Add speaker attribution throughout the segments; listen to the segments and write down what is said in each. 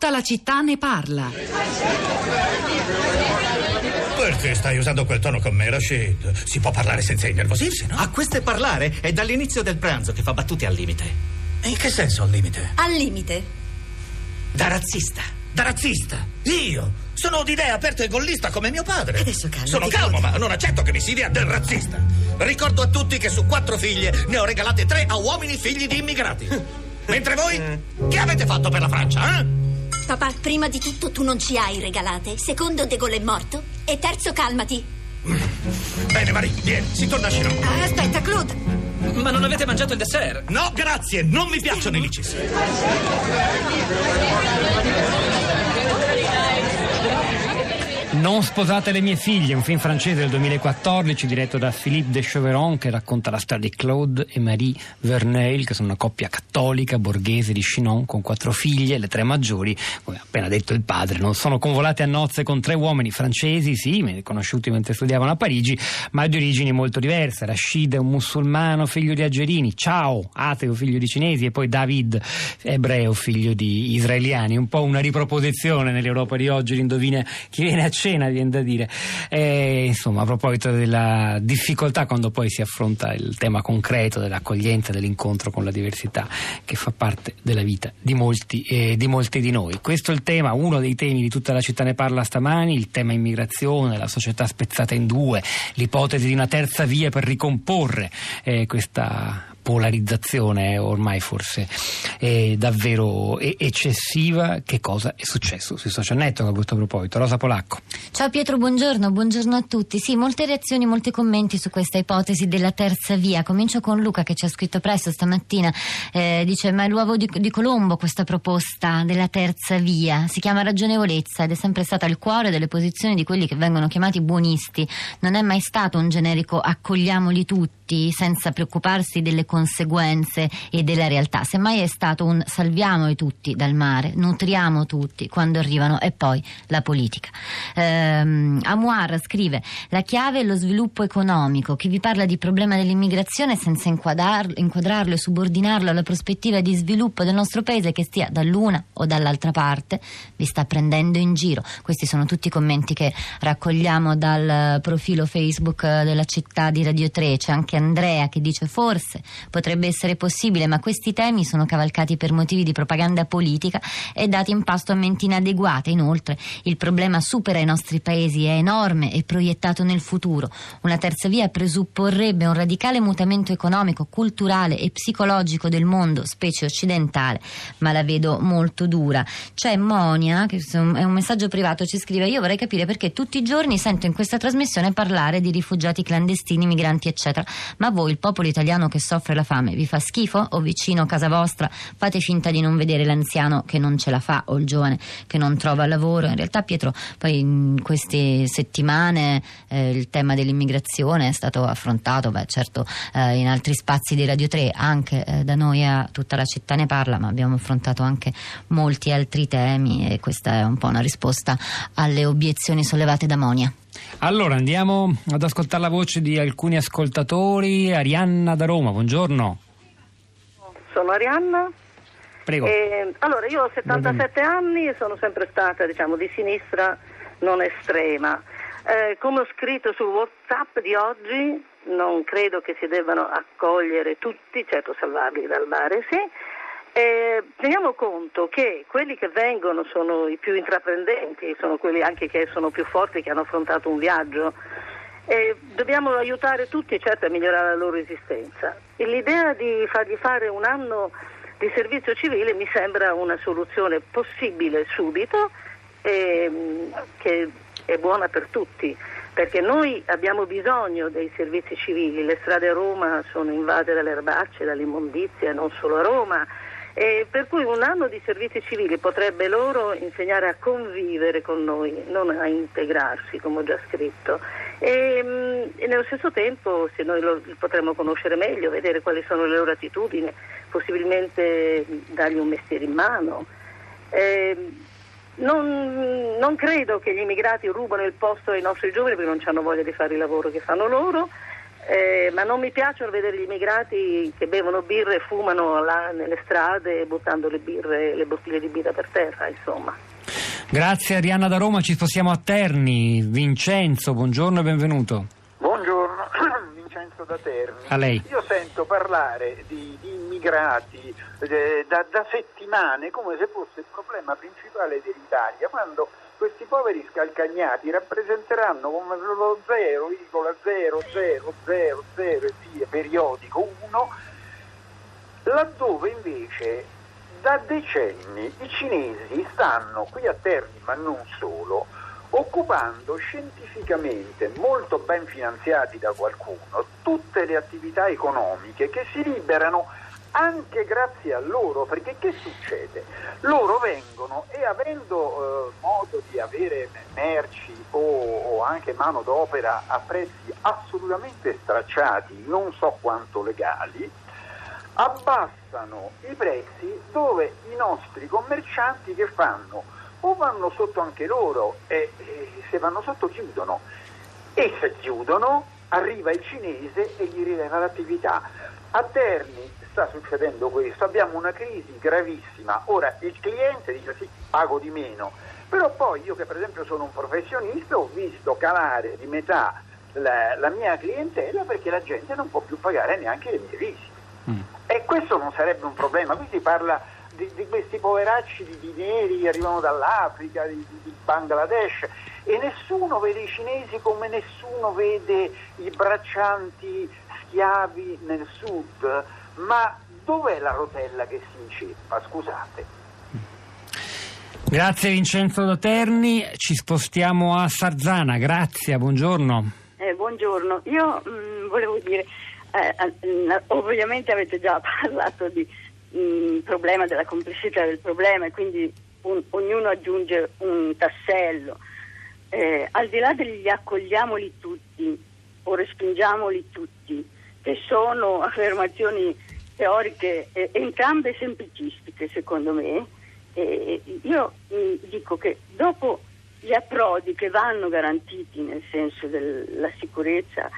Speaker 1: Tutta la città ne parla.
Speaker 2: Perché stai usando quel tono con me, Rashid? Si può parlare senza innervosirsi, no?
Speaker 3: A questo è parlare? È dall'inizio del pranzo che fa battute al limite.
Speaker 2: In che senso al limite?
Speaker 4: Al limite.
Speaker 3: Da razzista.
Speaker 2: Da razzista? Io? Sono d'idea aperta e gollista come mio padre.
Speaker 4: Adesso calmati,
Speaker 2: Sono calmo, ma non accetto che mi si dia del razzista. Ricordo a tutti che su quattro figlie ne ho regalate tre a uomini figli di immigrati. Mentre voi, che avete fatto per la Francia, eh?
Speaker 4: Papà, prima di tutto tu non ci hai regalate. Secondo, De Gaulle è morto. E terzo, calmati.
Speaker 2: Bene, Marie, vieni, si torna a Chinon.
Speaker 4: Ah, aspetta, Claude.
Speaker 5: Ma non avete mangiato il dessert?
Speaker 2: No, grazie, non mi piacciono i licis.
Speaker 6: Non sposate le mie figlie, un film francese del 2014 diretto da Philippe de Chauveron che racconta la storia di Claude e Marie Verneuil che sono una coppia cattolica borghese di Chinon con quattro figlie, le tre maggiori, come ha appena detto il padre, non sono convolate a nozze con tre uomini francesi, sì, conosciuti mentre studiavano a Parigi, ma di origini molto diverse. Rashid è un musulmano figlio di algerini, Ciao, ateo figlio di cinesi e poi David, ebreo figlio di israeliani, un po' una riproposizione nell'Europa di oggi, l'indovina chi viene a cena, viene da dire. E, insomma, a proposito della difficoltà quando poi si affronta il tema concreto dell'accoglienza, dell'incontro con la diversità, che fa parte della vita di molti, eh, di molti di noi. Questo è il tema, uno dei temi di tutta la città ne parla stamani, il tema immigrazione, la società spezzata in due, l'ipotesi di una terza via per ricomporre eh, questa polarizzazione ormai forse davvero eccessiva. Che cosa è successo sui social network a questo proposito? Rosa Polacco.
Speaker 7: Ciao Pietro, buongiorno, buongiorno a tutti. Sì, molte reazioni, molti commenti su questa ipotesi della terza via. Comincio con Luca che ci ha scritto presto stamattina. Eh, dice: Ma è l'uovo di, di Colombo questa proposta della terza via. Si chiama ragionevolezza ed è sempre stata il cuore delle posizioni di quelli che vengono chiamati buonisti. Non è mai stato un generico accogliamoli tutti senza preoccuparsi delle conseguenze e della realtà. Semmai è stato un salviamoli tutti dal mare, nutriamo tutti quando arrivano e poi la politica. Ehm, Amuar scrive: La chiave è lo sviluppo economico. Chi vi parla di problema dell'immigrazione senza inquadrarlo, inquadrarlo e subordinarlo alla prospettiva di sviluppo del nostro paese, che stia dall'una o dall'altra parte, vi sta prendendo in giro. Questi sono tutti i commenti che raccogliamo dal profilo Facebook della città di Radio 3. C'è anche Andrea che dice: Forse potrebbe essere possibile, ma questi temi sono cavalcati per motivi di propaganda politica e dati in pasto a menti inadeguate. Inoltre, il problema supera i nostri paesi, è enorme e proiettato nel futuro. Una terza via presupporrebbe un radicale mutamento economico, culturale e psicologico del mondo, specie occidentale, ma la vedo molto dura. C'è Monia, che è un messaggio privato, ci scrive: Io vorrei capire perché tutti i giorni sento in questa trasmissione parlare di rifugiati clandestini, migranti, eccetera. Ma voi, il popolo italiano che soffre la fame, vi fa schifo? O vicino a casa vostra fate finta di non vedere l'anziano che non ce la fa o il giovane che non trova lavoro? In realtà, Pietro, poi in queste settimane eh, il tema dell'immigrazione è stato affrontato, beh, certo, eh, in altri spazi di Radio 3, anche eh, da noi a tutta la città ne parla, ma abbiamo affrontato anche molti altri temi e questa è un po' una risposta alle obiezioni sollevate da Monia.
Speaker 6: Allora andiamo ad ascoltare la voce di alcuni ascoltatori. Arianna da Roma, buongiorno.
Speaker 8: Sono Arianna.
Speaker 6: Prego.
Speaker 8: E, allora, io ho 77 anni e sono sempre stata, diciamo, di sinistra non estrema. Eh, come ho scritto sul WhatsApp di oggi, non credo che si debbano accogliere tutti, certo salvarli dal mare, sì. Eh, teniamo conto che quelli che vengono sono i più intraprendenti, sono quelli anche che sono più forti, che hanno affrontato un viaggio. Eh, dobbiamo aiutare tutti certo a migliorare la loro esistenza. E l'idea di fargli fare un anno di servizio civile mi sembra una soluzione possibile subito ehm, che è buona per tutti perché noi abbiamo bisogno dei servizi civili, le strade a Roma sono invase dalle erbacce, dall'immondizia, non solo a Roma, e per cui un anno di servizi civili potrebbe loro insegnare a convivere con noi, non a integrarsi, come ho già scritto. E, mh, e nello stesso tempo, se noi lo potremmo conoscere meglio, vedere quali sono le loro attitudini, possibilmente dargli un mestiere in mano. E, non, non credo che gli immigrati rubano il posto ai nostri giovani perché non hanno voglia di fare il lavoro che fanno loro. Eh, ma non mi piacciono vedere gli immigrati che bevono birre e fumano là nelle strade buttando le, birre, le bottiglie di birra per terra, insomma.
Speaker 6: Grazie Arianna da Roma, ci spostiamo a Terni. Vincenzo, buongiorno e benvenuto.
Speaker 1: Buongiorno, Vincenzo da Terni.
Speaker 6: A lei.
Speaker 1: Io sento parlare di, di immigrati eh, da, da settimane come se fosse il problema principale dell'Italia, quando questi poveri scalcagnati rappresenteranno come lo 0,0000 e via periodico 1, laddove invece da decenni i cinesi stanno qui a Terni, ma non solo, occupando scientificamente, molto ben finanziati da qualcuno, tutte le attività economiche che si liberano anche grazie a loro, perché che succede? Loro vengono e avendo eh, modo di avere merci o, o, anche mano d'opera a prezzi assolutamente stracciati, non so quanto legali, abbassano i prezzi dove i nostri commercianti che fanno? O vanno sotto anche loro e, e se vanno sotto chiudono e se chiudono arriva il cinese e gli rileva l'attività. A Terni sta succedendo questo, abbiamo una crisi gravissima, ora il cliente dice sì, pago di meno, però poi io che per esempio sono un professionista ho visto calare di metà la, la mia clientela perché la gente non può più pagare neanche le mie visite. Mm. E questo non sarebbe un problema, qui si parla di, di questi poveracci di, di neri che arrivano dall'Africa, di, di Bangladesh e nessuno vede i cinesi come nessuno vede i braccianti schiavi nel sud ma dov'è la rotella che si inceppa? Scusate.
Speaker 6: Grazie Vincenzo Doterni, ci spostiamo a Sarzana, grazie, buongiorno.
Speaker 9: Eh, buongiorno, io mh, mm, volevo dire, eh, ovviamente avete già parlato di mh, mm, problema, della complessità del problema e quindi un, ognuno aggiunge un tassello. Eh, al di là degli accogliamoli tutti o respingiamoli tutti, che sono affermazioni teoriche eh, entrambe semplicistiche secondo me. Eh, io mh, dico che dopo gli approdi che vanno garantiti nel senso della sicurezza,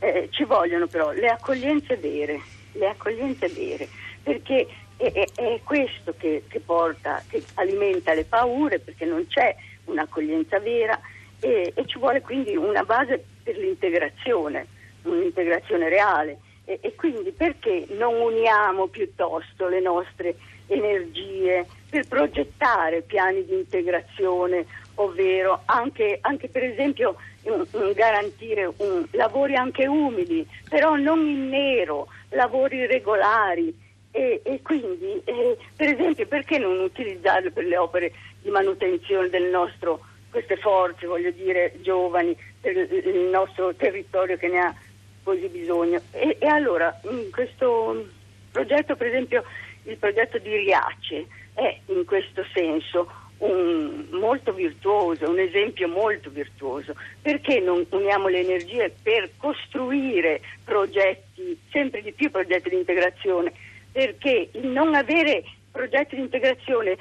Speaker 9: eh, ci vogliono però le accoglienze vere, le accoglienze vere, perché è, è, è questo che, che, porta, che alimenta le paure, perché non c'è un'accoglienza vera e, e ci vuole quindi una base per l'integrazione un'integrazione reale. E, e, quindi perché non uniamo piuttosto le nostre energie per progettare piani di integrazione, ovvero anche, anche per esempio un, garantire un, lavori anche umili, però non in nero, lavori regolari. E, e quindi, eh, per esempio, perché non utilizzarle per le opere di manutenzione del nostro, queste forze, voglio dire, giovani, per il nostro territorio che ne ha così bisogno. E, e allora questo progetto, per esempio, il progetto di Riace è in questo senso un, molto virtuoso, un esempio molto virtuoso. Perché non uniamo le energie per costruire progetti, sempre di più progetti di integrazione? Perché il non avere progetti di integrazione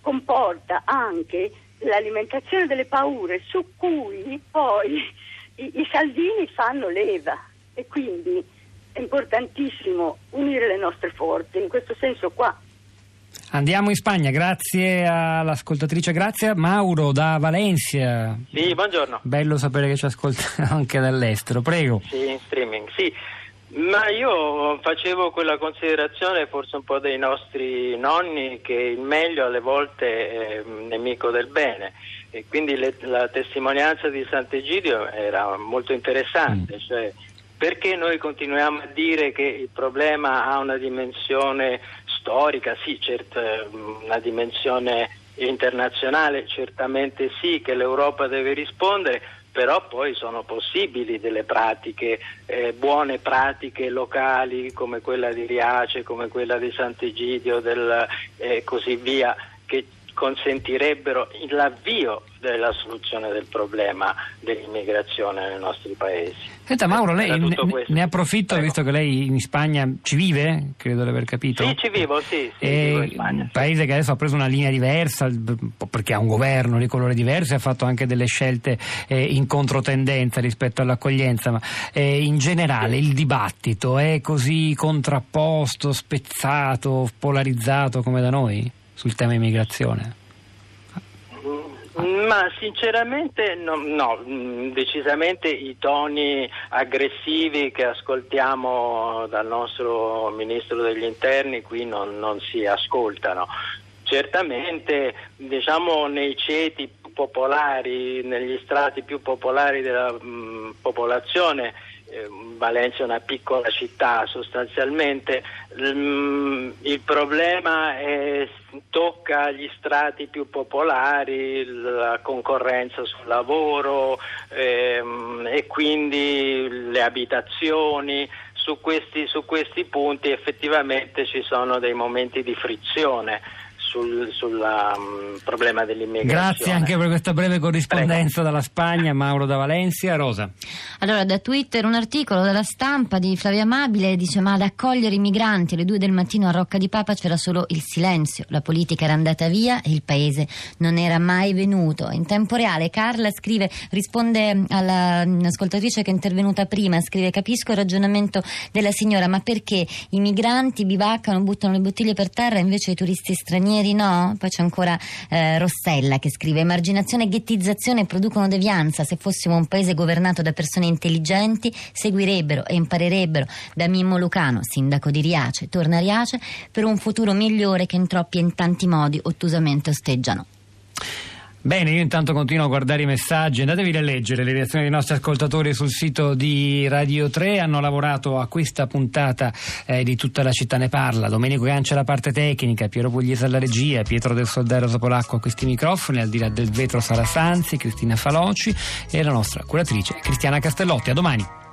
Speaker 9: comporta anche l'alimentazione delle paure su cui poi i, i Salvini fanno leva e quindi è importantissimo unire le nostre forze, in questo senso qua.
Speaker 6: Andiamo in Spagna, grazie all'ascoltatrice Grazia. Mauro da Valencia.
Speaker 10: Sì, buongiorno.
Speaker 6: Bello sapere che ci ascolta anche dall'estero, prego.
Speaker 10: Sì, in streaming, sì. Ma io facevo quella considerazione, forse un po' dei nostri nonni, che il meglio alle volte è nemico del bene. E quindi le, la testimonianza di Sant'Egidio era molto interessante, mm. cioè perché noi continuiamo a dire che il problema ha una dimensione storica? Sì, certo, una dimensione internazionale, certamente sì, che l'Europa deve rispondere, però poi sono possibili delle pratiche, eh, buone pratiche locali come quella di Riace, come quella di Sant'Egidio e eh, così via, che consentirebbero l'avvio della soluzione del problema dell'immigrazione nei nostri paesi.
Speaker 6: Senta Mauro, lei ne, ne approfitto
Speaker 10: Prego.
Speaker 6: visto che lei in Spagna ci vive, credo di aver capito.
Speaker 10: Sì, ci vivo, sì, sì,
Speaker 6: E
Speaker 10: vivo
Speaker 6: un paese che adesso ha preso una linea diversa, perché ha un governo di colore diverso e ha fatto anche delle scelte eh, in controtendenza rispetto all'accoglienza, ma eh, in generale il dibattito è così contrapposto, spezzato, polarizzato come da noi sul tema immigrazione?
Speaker 10: Ma sinceramente no, no, mm, decisamente i toni aggressivi che ascoltiamo dal nostro Ministro degli Interni qui non, non si ascoltano. Certamente diciamo nei ceti popolari, negli strati più popolari della mm, popolazione, Valencia è una piccola città sostanzialmente, mm, il problema è- tocca gli strati più popolari, la concorrenza sul lavoro ehm, e quindi le abitazioni. Su questi, su questi punti effettivamente ci sono dei momenti di frizione sul sul, um, problema dell'immigrazione.
Speaker 6: Grazie anche per questa breve corrispondenza dalla Spagna, Mauro da Valencia. Rosa.
Speaker 7: Allora, da Twitter un articolo dalla stampa di Flavia Amabile dice: Ma ad accogliere i migranti alle due del mattino a Rocca di Papa c'era solo il silenzio. La politica era andata via e il paese non era mai venuto. In tempo reale, Carla scrive, risponde all'ascoltatrice che è intervenuta prima, scrive: Capisco il ragionamento della signora, ma perché i migranti bivaccano, buttano le bottiglie per terra, invece i turisti stranieri no? Poi c'è ancora eh, Rossella che scrive: Emarginazione e ghettizzazione producono devianza. Se fossimo un paese governato da persone intelligenti, seguirebbero e imparerebbero da Mimmo Lucano, sindaco di Riace, torna a Riace, per un futuro migliore che in troppi e in tanti modi ottusamente osteggiano.
Speaker 6: Bene, io intanto continuo a guardare i messaggi, andatevi a leggere le reazioni dei nostri ascoltatori sul sito di Radio 3, hanno lavorato a questa puntata eh, di tutta la città ne parla, Domenico Gancia alla parte tecnica, Piero Pugliese alla regia, Pietro del Soldero Polacco a questi microfoni, al di là del vetro Sara Sanzi, Cristina Faloci e la nostra curatrice Cristiana Castellotti, a domani.